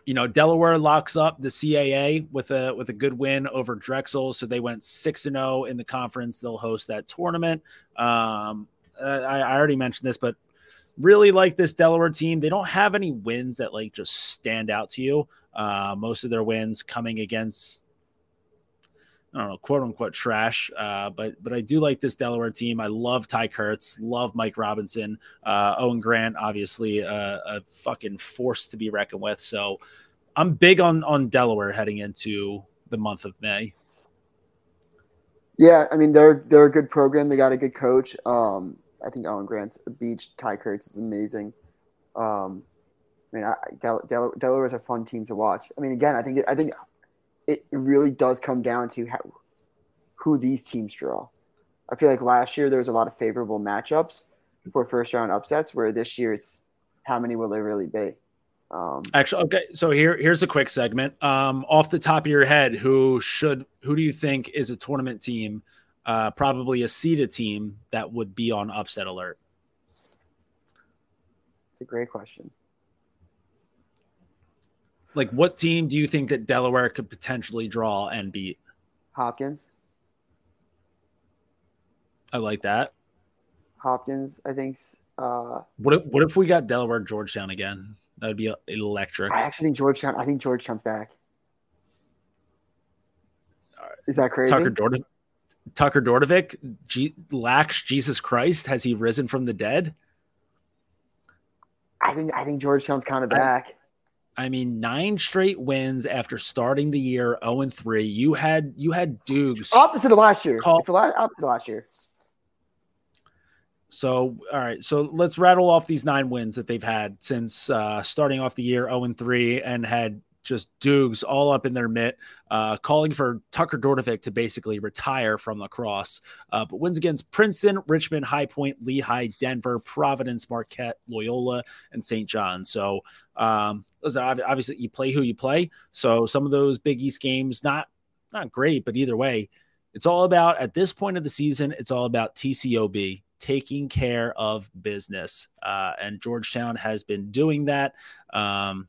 you know, Delaware locks up the CAA with a with a good win over Drexel, so they went six and zero oh in the conference. They'll host that tournament. Um, I, I already mentioned this, but really like this Delaware team. They don't have any wins that like just stand out to you. Uh, most of their wins coming against I don't know, quote unquote trash. Uh, but but I do like this Delaware team. I love Tye Kurtz, love Mike Robinson, uh, Owen Grant, obviously uh, a fucking force to be reckoned with. So I'm big on on Delaware heading into the month of May. Yeah, I mean they're they're a good program. They got a good coach. Um, I think Owen Grant's a beach. Tye Kurtz is amazing. Um, I mean, I, Del, Del, Delaware is a fun team to watch. I mean, again, I think I think it really does come down to how, who these teams draw. I feel like last year there was a lot of favorable matchups for first round upsets, where this year it's how many will there really be? Um, Actually, okay. So here, here's a quick segment. Um, off the top of your head, who should, who do you think is a tournament team, uh, probably a seeded team that would be on upset alert? It's a great question like what team do you think that Delaware could potentially draw and beat? Hopkins. I like that. Hopkins, I think. Uh, what if, what if we got Delaware Georgetown again? That would be electric. I actually think Georgetown. I think Georgetown's back. Is that crazy? Tucker Dordevic, Tucker Dordevic, G- lacks Jesus Christ. Has he risen from the dead? I think I think Georgetown's kind of back. I mean, nine straight wins after starting the year 0 and 3. You had you had Dukes opposite of last year. Call, it's the last, opposite of last year. So, all right. So let's rattle off these nine wins that they've had since uh, starting off the year 0 and 3 and had just Dukes all up in their mitt, uh, calling for Tucker Dordevic to basically retire from lacrosse. Uh, but wins against Princeton, Richmond, High Point, Lehigh, Denver, Providence, Marquette, Loyola, and St. John. So um, obviously you play who you play. So some of those Big East games, not not great, but either way, it's all about at this point of the season, it's all about TCOB taking care of business. Uh, and Georgetown has been doing that. Um,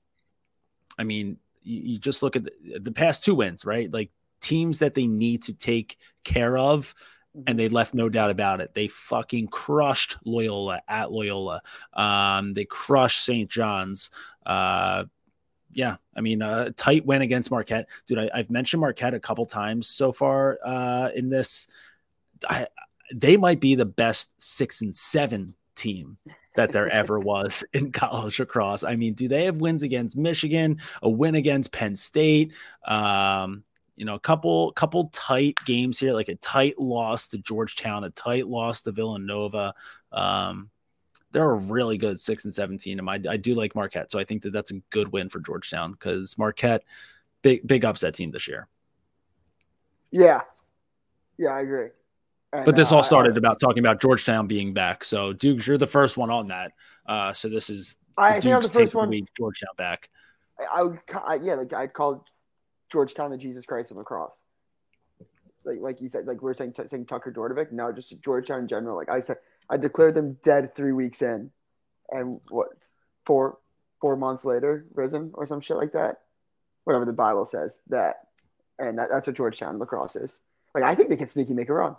I mean, you, you just look at the, the, past two wins, right? Like teams that they need to take care of. And they left no doubt about it. They fucking crushed Loyola at Loyola. Um, they crushed St. John's. Uh, yeah, I mean, a tight win against Marquette, dude. I, have mentioned Marquette a couple times so far uh, in this. I, they might be the best six and seven team that there ever was [laughs] in college lacrosse. I mean, do they have wins against Michigan, a win against Penn State? Um, you know, a couple couple tight games here, like a tight loss to Georgetown, a tight loss to Villanova. Um, they're a really good six and seventeen. And I, I do like Marquette, so I think that that's a good win for Georgetown because Marquette, big big upset team this year. Yeah, yeah, I agree. But this all started about talking about Georgetown being back. So Dukes, you're the first one on that. Uh, so this is I think I'm the first one. Georgetown back. I, I would, I, yeah, like I'd call Georgetown the Jesus Christ of lacrosse. Like, like you said, like we are saying, t- saying Tucker Dordevic. No, just Georgetown in general. Like I said, I declared them dead three weeks in, and what four four months later, risen or some shit like that. Whatever the Bible says that, and that, that's what Georgetown lacrosse is. Like I think they can sneaky make a run.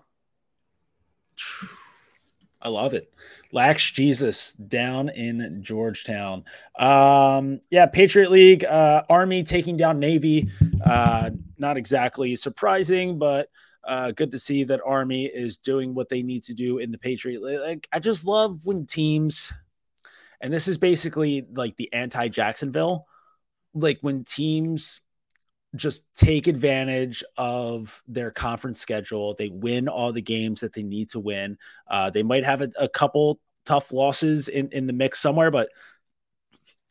I love it. Lax Jesus down in Georgetown. Um, yeah, Patriot League, uh, Army taking down Navy. Uh, not exactly surprising, but uh, good to see that Army is doing what they need to do in the Patriot League. Like, I just love when teams, and this is basically like the anti Jacksonville, like when teams just take advantage of their conference schedule. They win all the games that they need to win. Uh, they might have a, a couple tough losses in, in the mix somewhere, but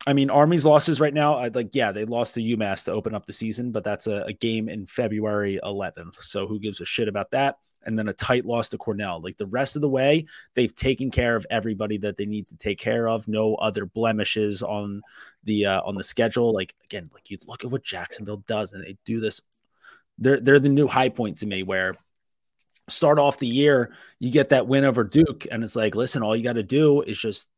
I mean, Army's losses right now, I'd like, yeah, they lost to UMass to open up the season, but that's a, a, game in February 11th. So who gives a shit about that? And then a tight loss to Cornell. Like the rest of the way, they've taken care of everybody that they need to take care of. No other blemishes on the uh, on the schedule. Like again, like you look at what Jacksonville does, and they do this. They're they're the new high point to me, where start off the year, you get that win over Duke, and it's like, listen, all you got to do is just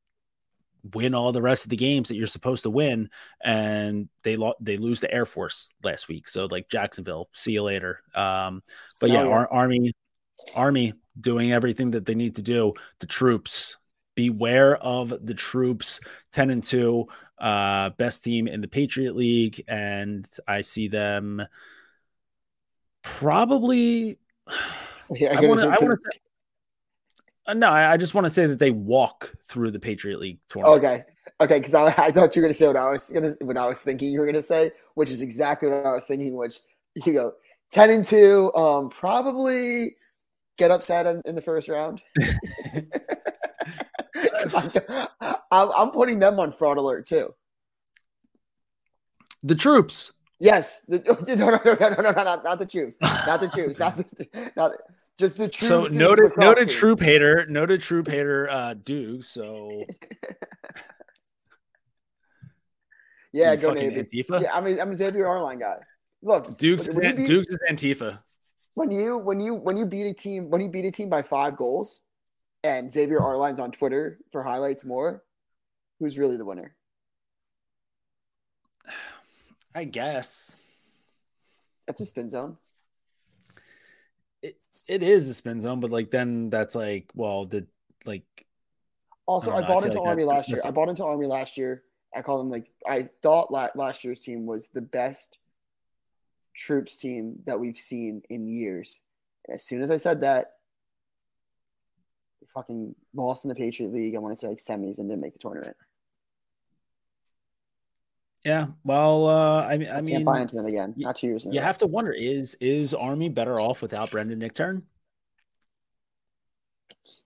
win all the rest of the games that you're supposed to win and they lo- they lose the air force last week so like jacksonville see you later um but yeah, yeah. Ar- army army doing everything that they need to do the troops beware of the troops 10 and 2 uh best team in the patriot league and i see them probably [sighs] yeah, I want to uh, no, I, I just want to say that they walk through the Patriot League tournament. Okay, okay, because I, I, thought you were going to say what I was going what I was thinking you were going to say, which is exactly what I was thinking. Which you go ten and two, um, probably get upset in, in the first round. [laughs] [laughs] I'm, I'm, putting them on fraud alert too. The troops. Yes. The, [laughs] no, no, no, no, no, no, not, not the troops. Not the troops. Not the, not, just the true. So noted, noted team. troop hater, noted troop hater, uh, Duke. So yeah, go Navy. Antifa? Yeah, I mean, I'm a Xavier Arline guy. Look, Duke's is, Duke's is Antifa. When you when you when you beat a team when you beat a team by five goals, and Xavier Arline's on Twitter for highlights more, who's really the winner? I guess that's a spin zone It it is a spin zone, but like then that's like, well, the like. Also, I, I bought into like Army that, last year. I bought into Army last year. I call them like I thought last year's team was the best troops team that we've seen in years. And as soon as I said that, they fucking lost in the Patriot League. I want to say like semis and didn't make the tournament. Yeah, well, uh, I mean, I, I mean, buy into them again. Not two years. You have to wonder: is is Army better off without Brendan Nichtern?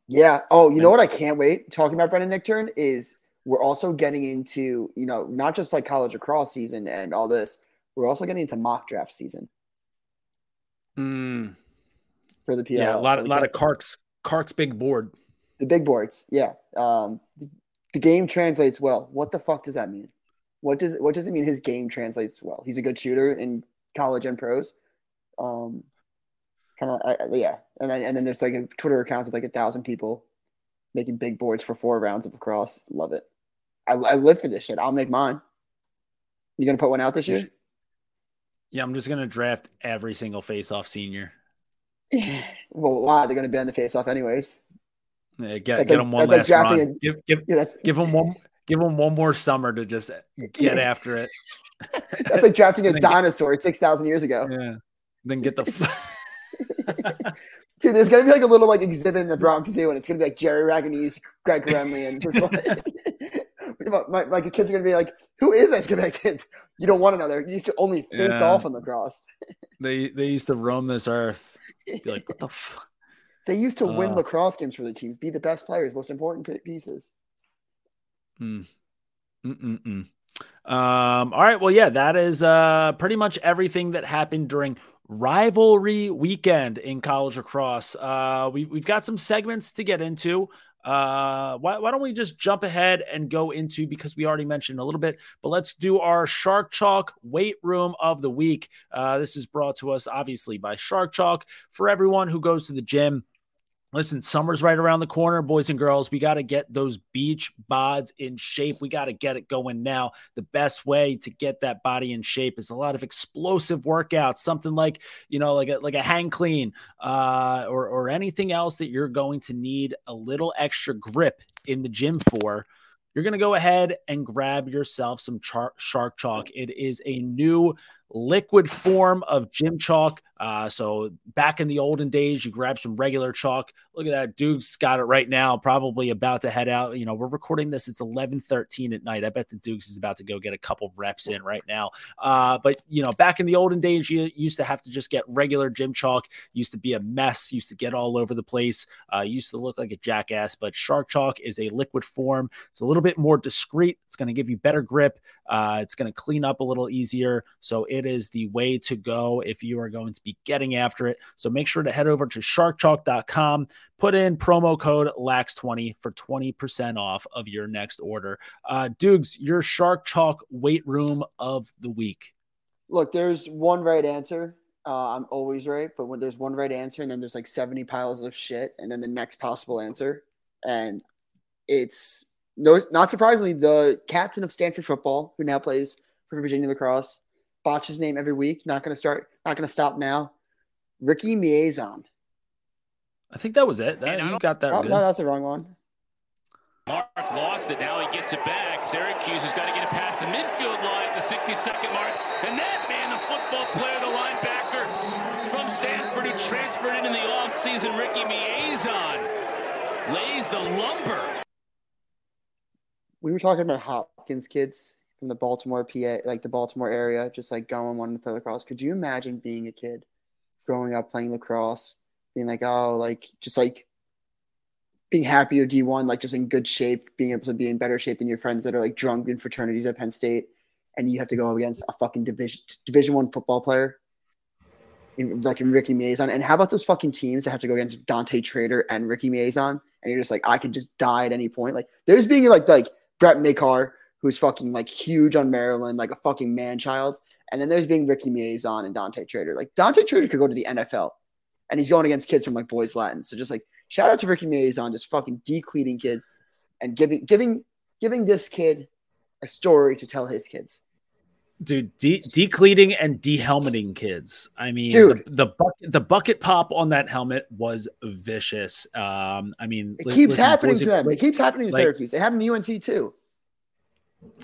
Yeah. Oh, you know what? I can't wait. Talking about Brendan Nichtern is we're also getting into you know not just like college across season and all this. We're also getting into mock draft season. Mm. For the PL. Yeah, a lot, so a lot of Cark's Cark's big board. The big boards. Yeah. Um, the game translates well. What the fuck does that mean? what does what does it mean his game translates well? He's a good shooter in college and pros. Um, kind of yeah, and then and then there's like a Twitter accounts with like a thousand people making big boards for four rounds of lacrosse. Love it. I, I live for this shit. I'll make mine. You gonna put one out this year? Yeah, I'm just gonna draft every single face-off senior. [sighs] well, why? They're gonna be on the face-off anyways. Yeah, get, get them one last run. A, give give, yeah, give them one give them one more summer to just [laughs] get after it. [laughs] That's like drafting a dinosaur six thousand years ago. Yeah. Then get the. [laughs] Dude, there's gonna be like a little like exhibit in the Bronx Zoo, and it's gonna be like Jerry Ragonese, Greg Gurenlian, and just like my, my, kids are gonna be like, "Who is this?" Gonna [laughs] you don't want to know. They're used to only face yeah. off on the cross. they they used to roam this earth. Be like, what the [laughs] fuck? They used to uh, win lacrosse games for the team, be the best players, most important pieces. Mm. Um, all right. Well, yeah, that is uh, pretty much everything that happened during rivalry weekend in college lacrosse. Uh, we, we've got some segments to get into. Uh, why, why don't we just jump ahead and go into because we already mentioned a little bit, but let's do our Shark Chalk weight room of the week. Uh, this is brought to us obviously by Shark Chalk for everyone who goes to the gym Listen, summer's right around the corner, boys and girls. We got to get those beach bods in shape. We got to get it going now. The best way to get that body in shape is a lot of explosive workouts, something like you know, like a like a hang clean, uh, or or anything else that you're going to need a little extra grip in the gym for you're going to go ahead and grab yourself some char- shark chalk. It is a new liquid form of gym chalk. Uh, so back in the olden days, you grab some regular chalk. Look at that. Duke's got it right now, probably about to head out. You know, we're recording this. It's 11 13 at night. I bet the Dukes is about to go get a couple reps in right now. Uh, but, you know, back in the olden days, you used to have to just get regular gym chalk. Used to be a mess, used to get all over the place, uh, used to look like a jackass. But Shark Chalk is a liquid form. It's a little bit more discreet. It's going to give you better grip. Uh, it's going to clean up a little easier. So it is the way to go if you are going to be getting after it. So make sure to head over to sharkchalk.com, put in promo code LAX20 for 20% off of your next order. Uh, Dukes, your Shark Chalk weight room of the week. Look, there's one right answer. Uh, I'm always right, but when there's one right answer and then there's like 70 piles of shit and then the next possible answer, and it's no, not surprisingly, the captain of Stanford football, who now plays for Virginia lacrosse, botch his name every week. Not going to start. Not going to stop now. Ricky Miezan. I think that was it. That, you got that. Oh, no, that's the wrong one. Mark lost it. Now he gets it back. Syracuse has got to get it past the midfield line at the 60-second mark. And that man, the football player, the linebacker from Stanford who transferred in in the offseason, Ricky Miezan, lays the lumber. We were talking about Hopkins kids from the Baltimore PA, like the Baltimore area, just like going wanting to play lacrosse. Could you imagine being a kid growing up playing lacrosse, being like, oh, like just like being happy or D1, like just in good shape, being able to be in better shape than your friends that are like drunk in fraternities at Penn State, and you have to go against a fucking division Division One football player, in, like in Ricky Miezan. And how about those fucking teams that have to go against Dante Trader and Ricky Miezan, and you're just like, I could just die at any point. Like there's being like like Brett Makar, who's fucking like huge on Maryland, like a fucking man child. And then there's being Ricky Miezan and Dante Trader. Like Dante Trader could go to the NFL and he's going against kids from like Boys Latin. So just like shout out to Ricky Miezan, just fucking decleating kids and giving giving giving this kid a story to tell his kids. Dude, de- decleating and dehelmeting kids. I mean, Dude. the the, bucket, the bucket pop on that helmet was vicious. Um, I mean, it keeps listen, happening to them. It keeps happening to like, Syracuse. It happened to UNC too.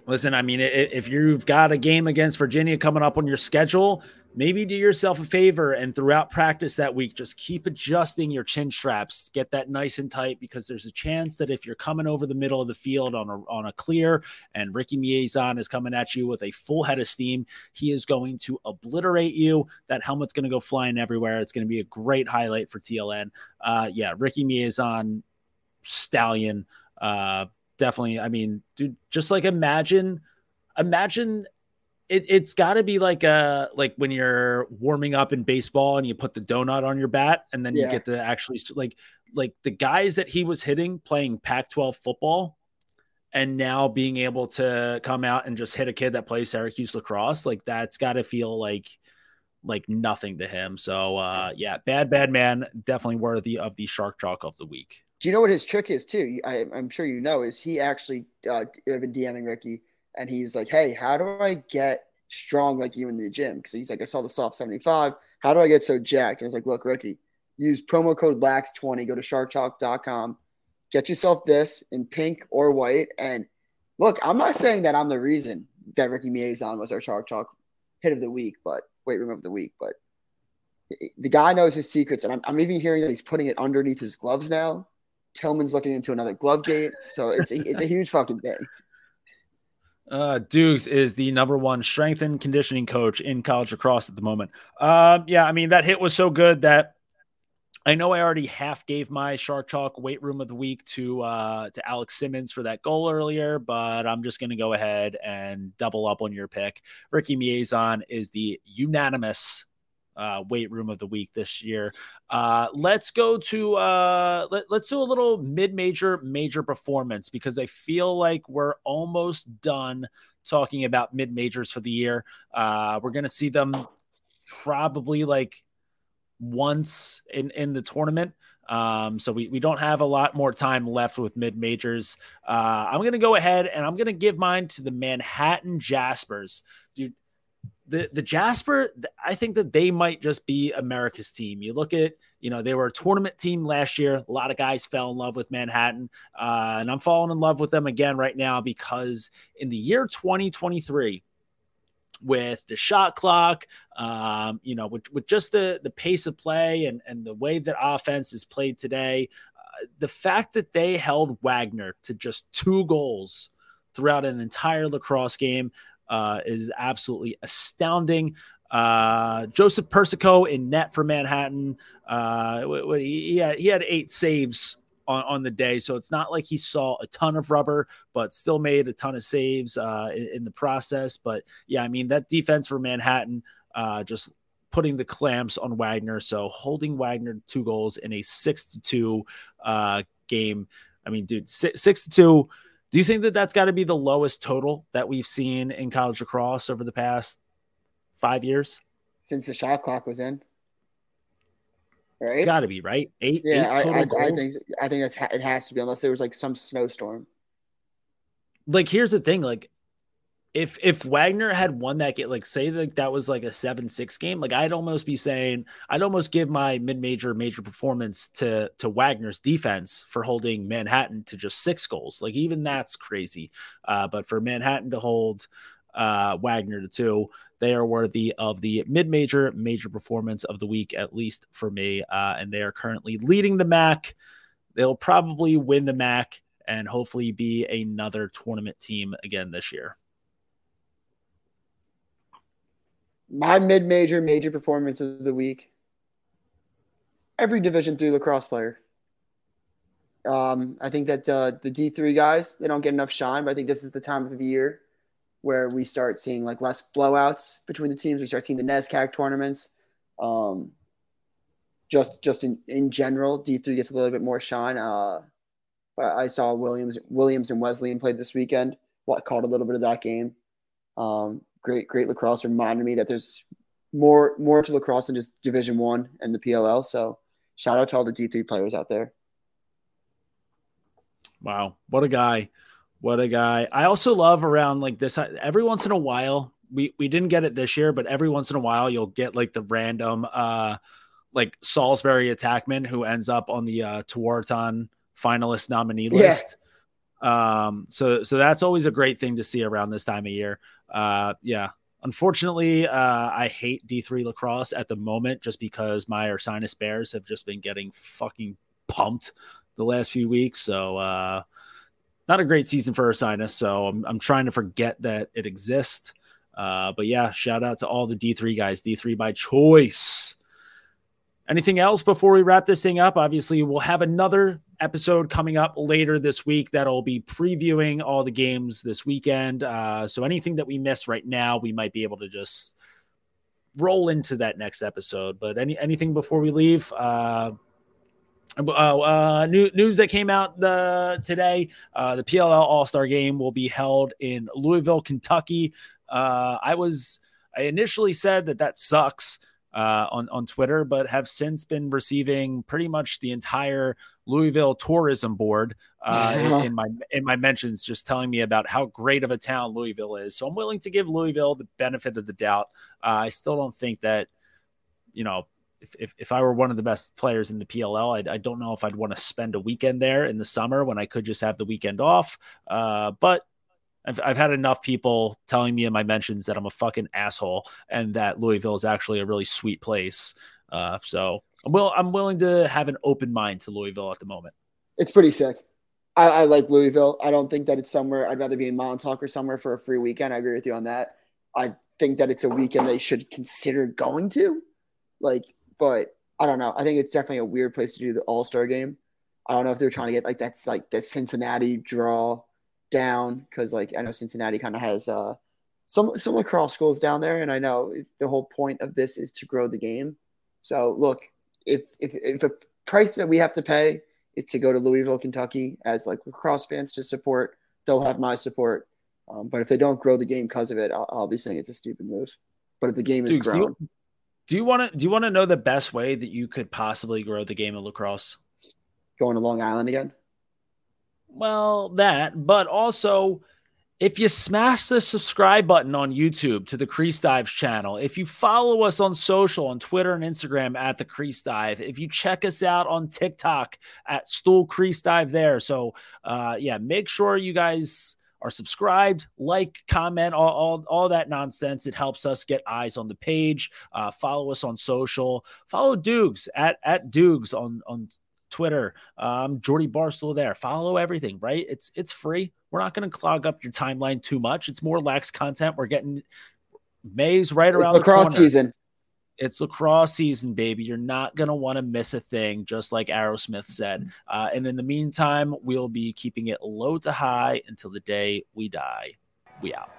Listen, I mean, if you've got a game against Virginia coming up on your schedule, maybe do yourself a favor and throughout practice that week, just keep adjusting your chin straps, get that nice and tight, because there's a chance that if you're coming over the middle of the field on a on a clear and Ricky Miezan is coming at you with a full head of steam, he is going to obliterate you. That helmet's going to go flying everywhere. It's going to be a great highlight for TLN. Uh, yeah, Ricky Miezan, stallion. Uh, definitely. I mean, dude, just like imagine, imagine it, it's got to be like a like when you're warming up in baseball and you put the donut on your bat and then yeah. you get to actually like like the guys that he was hitting playing Pac-12 football and now being able to come out and just hit a kid that plays Syracuse lacrosse like that's got to feel like like nothing to him. So uh yeah, bad bad man, definitely worthy of the shark chalk of the week. Do you know what his trick is too? I, am sure you know. Is he actually uh, been DMing Ricky, and he's like, "Hey, how do I get strong like you in the gym?" Because he's like, "I saw the soft 75. How do I get so jacked?" And was like, "Look, Ricky, use promo code LAX20. Go to sharkchalk.com, get yourself this in pink or white, and look, I'm not saying that I'm the reason that Ricky Miezan was our Shark Chalk hit of the week, but weight room of the week, but." The guy knows his secrets, and I'm, I'm even hearing that he's putting it underneath his gloves now Tillman's looking into another glove gate. So it's a, it's a huge fucking thing. [laughs] Uh, Dukes is the number one strength and conditioning coach in college lacrosse at the moment. Um, yeah, I mean that hit was so good that I know I already half gave my Shark Chalk weight room of the week to uh, to Alex Simmons for that goal earlier, but I'm just going to go ahead and double up on your pick. Ricky Miezan is the unanimous uh, weight room of the week this year. Uh, let's go to uh, let, let's do a little mid-major major performance because I feel like we're almost done talking about mid-majors for the year. Uh, we're gonna see them probably like once in in the tournament. Um, so we, we don't have a lot more time left with mid majors. Uh, I'm to go ahead and I'm to give mine to the Manhattan Jaspers. Dude, the the Jasper, I think that they might just be America's team. You look at, you know, they were a tournament team last year. A lot of guys fell in love with Manhattan, uh, and I'm falling in love with them again right now because in the year 2023, with the shot clock, um, you know, with, with just the the pace of play and and the way that offense is played today, uh, the fact that they held Wagner to just two goals throughout an entire lacrosse game uh, is absolutely astounding. Uh, Joseph Persico in net for Manhattan. Uh, he, had, he had eight saves on, on, the day, so it's not like he saw a ton of rubber, but still made a ton of saves uh, in, in, the process. But yeah, I mean that defense for Manhattan, uh, just putting the clamps on Wagner. So holding Wagner two goals in a six to two uh, game. I mean, dude, six, six to two. Do you think that that's got to be the lowest total that we've seen in college lacrosse over the past five years since the shot clock was in. Right, it's got to be right. Eight. Yeah, eight I, I, I, think I think that's it has to be unless there was like some snowstorm. Like here's the thing, like if if Wagner had won that game, like say like that was like a seven six game, like I'd almost be saying I'd almost give my mid major major performance to to Wagner's defense for holding Manhattan to just six goals. Like even that's crazy. Uh, but for Manhattan to hold uh, Wagner to two, they are worthy of the mid major, major performance of the week, at least for me. Uh, and they are currently leading the MAAC. They'll probably win the MAAC and hopefully be another tournament team again this year. My mid major, major performance of the week. Every Division three lacrosse player. Um, I think that the the D three guys they don't get enough shine, but I think this is the time of the year where we start seeing like less blowouts between the teams. We start seeing the NESCAC tournaments. Um, just just in, in general, D three gets a little bit more shine. Uh, I saw Williams Williams and Wesleyan played this weekend. What caught a little bit of that game. Um, great great lacrosse reminded me that there's more more to lacrosse than just Division One and the PLL. So shout out to all the D three players out there. Wow, what a guy! What a guy. I also love around like this every once in a while. We we didn't get it this year, but every once in a while you'll get like the random uh like Salisbury attackman who ends up on the uh Tewaaraton finalist nominee list. Yeah. Um so so that's always a great thing to see around this time of year. Uh yeah. Unfortunately, uh, I hate D3 lacrosse at the moment just because my Ursinus Bears have just been getting fucking pumped the last few weeks. So uh not a great season for Ursinus, so I'm, I'm trying to forget that it exists. Uh, but yeah, shout out to all the D3 guys, D3 by choice. Anything else before we wrap this thing up? Obviously, we'll have another episode coming up later this week that'll be previewing all the games this weekend. Uh, so anything that we miss right now, we might be able to just roll into that next episode. But any anything before we leave? Uh, uh, uh, new, news that came out the, today uh, the PLL All Star game will be held in Louisville, Kentucky. Uh, I was, I initially said that that sucks uh, on, on Twitter, but have since been receiving pretty much the entire Louisville tourism board uh, [laughs] in, in, my in my mentions, just telling me about how great of a town Louisville is. So I'm willing to give Louisville the benefit of the doubt. I still don't think that, you know, if, if, if I were one of the best players in the PLL, I, I don't know if I'd want to spend a weekend there in the summer when I could just have the weekend off. Uh, but I've, I've had enough people telling me in my mentions that I'm a fucking asshole and that Louisville is actually a really sweet place. Uh, so I'm, will, I'm willing to have an open mind to Louisville at the moment. It's pretty sick. I, I like Louisville. I don't think that it's somewhere I'd rather be in Montauk or somewhere for a free weekend. I agree with you on that. I think that it's a weekend they should consider going to. Like but I don't know. I think it's definitely a weird place to do the All Star game. I don't know if they're trying to get like that's like that Cincinnati draw down because like I know Cincinnati kind of has uh some some lacrosse schools down there, and I know the whole point of this is to grow the game. So look, if if if a price that we have to pay is to go to Louisville, Kentucky, as like lacrosse fans to support, they'll have my support. Um, but if they don't grow the game because of it, I'll, I'll, be saying it's a stupid move. But if the game is Dude, grown, do you want to do you want to know the best way that you could possibly grow the game of lacrosse? Going to Long Island again? Well, that, but also if you smash the subscribe button on YouTube to the Crease Dives channel, if you follow us on social on Twitter and Instagram at the Crease Dive, if you check us out on TikTok at Stool Crease Dive there. So uh yeah, make sure you guys are subscribed, like, comment, all, all, all that nonsense. It helps us get eyes on the page. Uh, follow us on social. Follow Dukes at at Dukes on on Twitter. Um, Jordy Barstool there. Follow everything, right? It's it's free. We're not going to clog up your timeline too much. It's more lax content. We're getting May's right around it's lacrosse season. It's lacrosse season, baby. You're not going to want to miss a thing, just like Aerosmith said. Uh, and in the meantime, we'll be keeping it low to high until the day we die. We out.